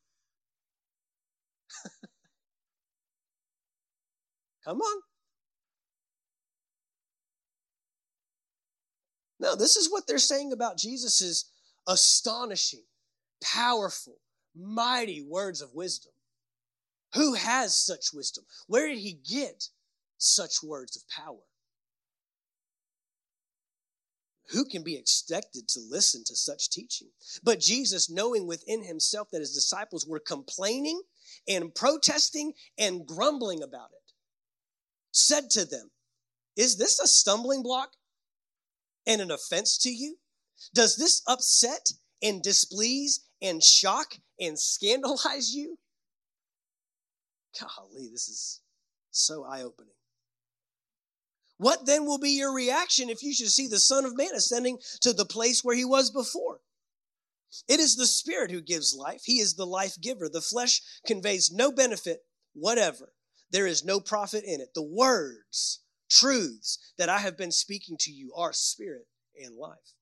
Come on. Now, this is what they're saying about Jesus' astonishing, powerful, mighty words of wisdom. Who has such wisdom? Where did he get such words of power? Who can be expected to listen to such teaching? But Jesus, knowing within himself that his disciples were complaining and protesting and grumbling about it, said to them, Is this a stumbling block and an offense to you? Does this upset and displease and shock and scandalize you? Golly, this is so eye opening. What then will be your reaction if you should see the Son of Man ascending to the place where he was before? It is the Spirit who gives life. He is the life giver. The flesh conveys no benefit whatever. There is no profit in it. The words, truths that I have been speaking to you are spirit and life.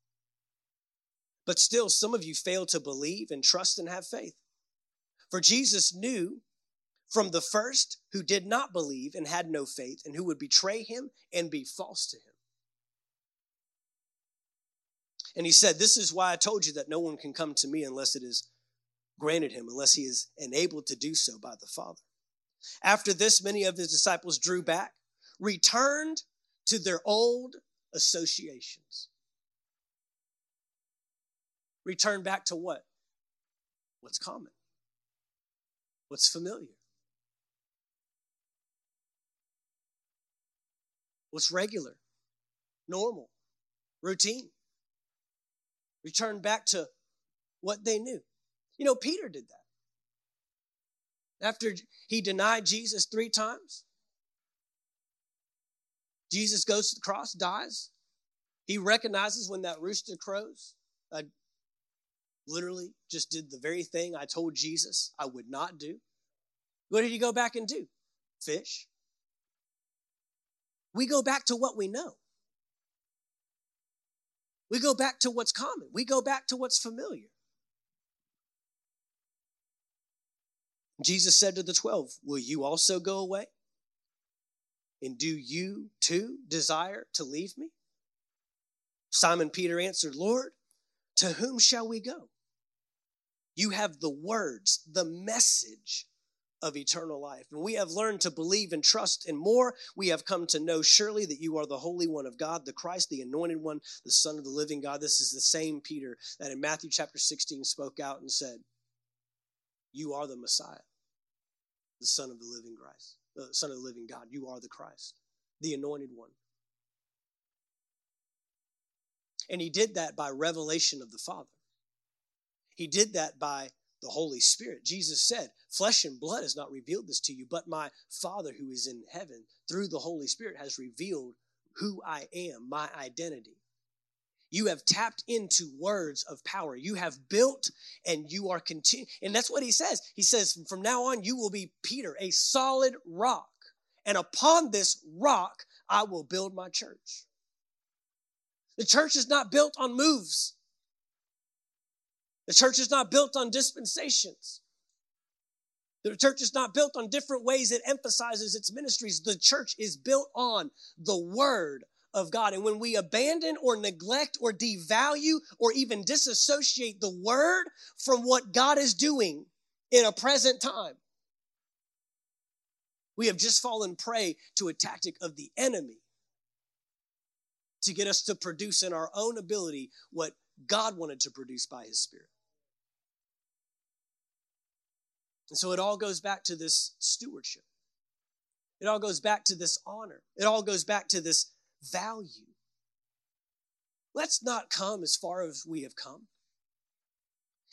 But still, some of you fail to believe and trust and have faith. For Jesus knew from the first who did not believe and had no faith and who would betray him and be false to him. And he said, This is why I told you that no one can come to me unless it is granted him, unless he is enabled to do so by the Father. After this, many of his disciples drew back, returned to their old associations. Return back to what? What's common? What's familiar? What's regular? Normal? Routine? Return back to what they knew. You know, Peter did that. After he denied Jesus three times, Jesus goes to the cross, dies. He recognizes when that rooster crows, I literally just did the very thing I told Jesus I would not do. What did he go back and do? Fish. We go back to what we know. We go back to what's common. We go back to what's familiar. Jesus said to the twelve, Will you also go away? And do you too desire to leave me? Simon Peter answered, Lord, to whom shall we go? You have the words, the message of eternal life. And we have learned to believe and trust in more. We have come to know surely that you are the Holy One of God, the Christ, the anointed one, the Son of the living God. This is the same Peter that in Matthew chapter 16 spoke out and said, You are the Messiah the Son of the living Christ, the Son of the living God. You are the Christ, the anointed one. And he did that by revelation of the Father. He did that by the Holy Spirit. Jesus said, Flesh and blood has not revealed this to you, but my Father who is in heaven, through the Holy Spirit, has revealed who I am, my identity. You have tapped into words of power. You have built and you are continuing. And that's what he says. He says, from now on, you will be Peter, a solid rock. And upon this rock, I will build my church. The church is not built on moves. The church is not built on dispensations. The church is not built on different ways it emphasizes its ministries. The church is built on the word of God. And when we abandon or neglect or devalue or even disassociate the word from what God is doing in a present time, we have just fallen prey to a tactic of the enemy to get us to produce in our own ability what God wanted to produce by his spirit. And so it all goes back to this stewardship. It all goes back to this honor. It all goes back to this value. Let's not come as far as we have come.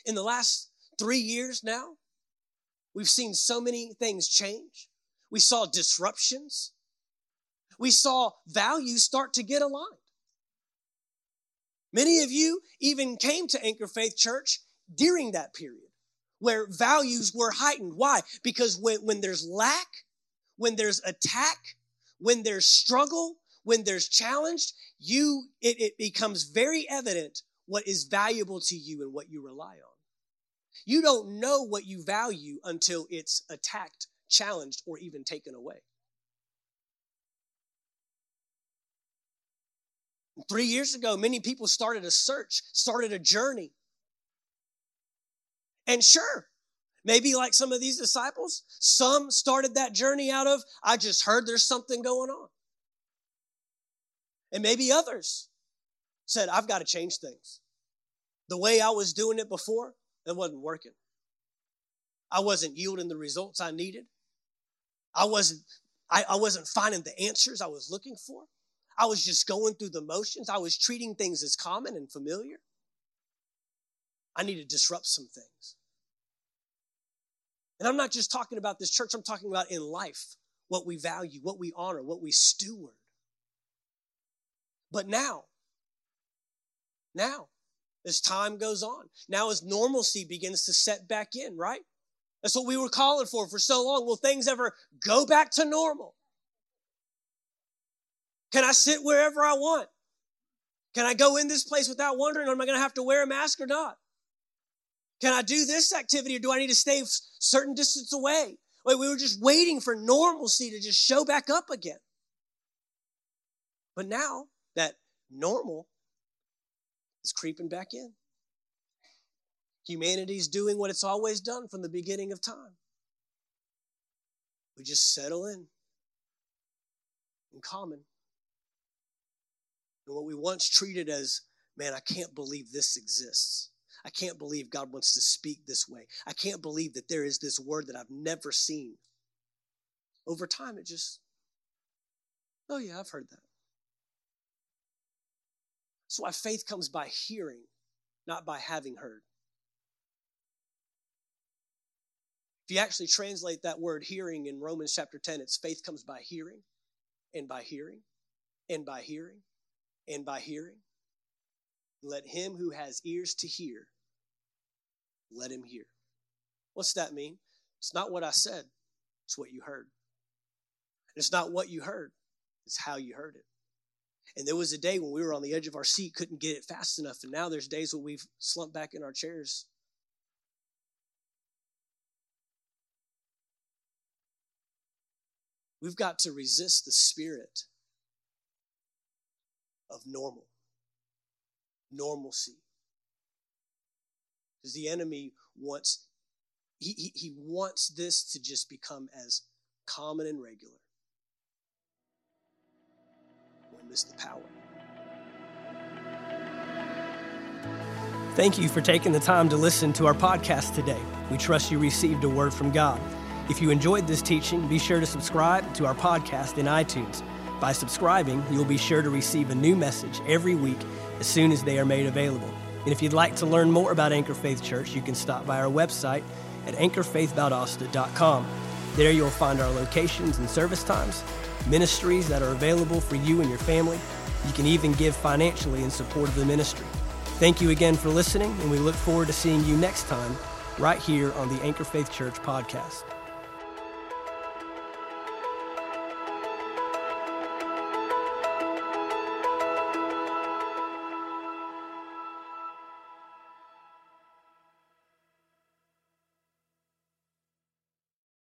In the last three years now, we've seen so many things change. We saw disruptions. We saw values start to get aligned. Many of you even came to Anchor Faith Church during that period where values were heightened. Why? Because when, when there's lack, when there's attack, when there's struggle, when there's challenge, you it, it becomes very evident what is valuable to you and what you rely on. You don't know what you value until it's attacked, challenged, or even taken away. Three years ago, many people started a search, started a journey. And sure, maybe like some of these disciples, some started that journey out of, I just heard there's something going on. And maybe others said, I've got to change things. The way I was doing it before, it wasn't working. I wasn't yielding the results I needed. I wasn't, I, I wasn't finding the answers I was looking for. I was just going through the motions. I was treating things as common and familiar. I need to disrupt some things. And I'm not just talking about this church, I'm talking about in life what we value, what we honor, what we steward. But now, now, as time goes on, now as normalcy begins to set back in, right? That's what we were calling for for so long. Will things ever go back to normal? Can I sit wherever I want? Can I go in this place without wondering, am I going to have to wear a mask or not? Can I do this activity or do I need to stay a certain distance away? Wait, we were just waiting for normalcy to just show back up again. But now that normal is creeping back in. Humanity's doing what it's always done from the beginning of time. We just settle in in common. And what we once treated as, man, I can't believe this exists. I can't believe God wants to speak this way. I can't believe that there is this word that I've never seen. Over time, it just, oh, yeah, I've heard that. That's why faith comes by hearing, not by having heard. If you actually translate that word hearing in Romans chapter 10, it's faith comes by hearing, and by hearing, and by hearing, and by hearing. Let him who has ears to hear, let him hear. What's that mean? It's not what I said, it's what you heard. It's not what you heard, it's how you heard it. And there was a day when we were on the edge of our seat, couldn't get it fast enough. And now there's days when we've slumped back in our chairs. We've got to resist the spirit of normal, normalcy. Because the enemy wants, he, he, he wants this to just become as common and regular. We miss the power. Thank you for taking the time to listen to our podcast today. We trust you received a word from God. If you enjoyed this teaching, be sure to subscribe to our podcast in iTunes. By subscribing, you'll be sure to receive a new message every week as soon as they are made available. And if you'd like to learn more about Anchor Faith Church, you can stop by our website at anchorfaithvaldosta.com. There you'll find our locations and service times ministries that are available for you and your family. You can even give financially in support of the ministry. Thank you again for listening, and we look forward to seeing you next time right here on the Anchor Faith Church podcast.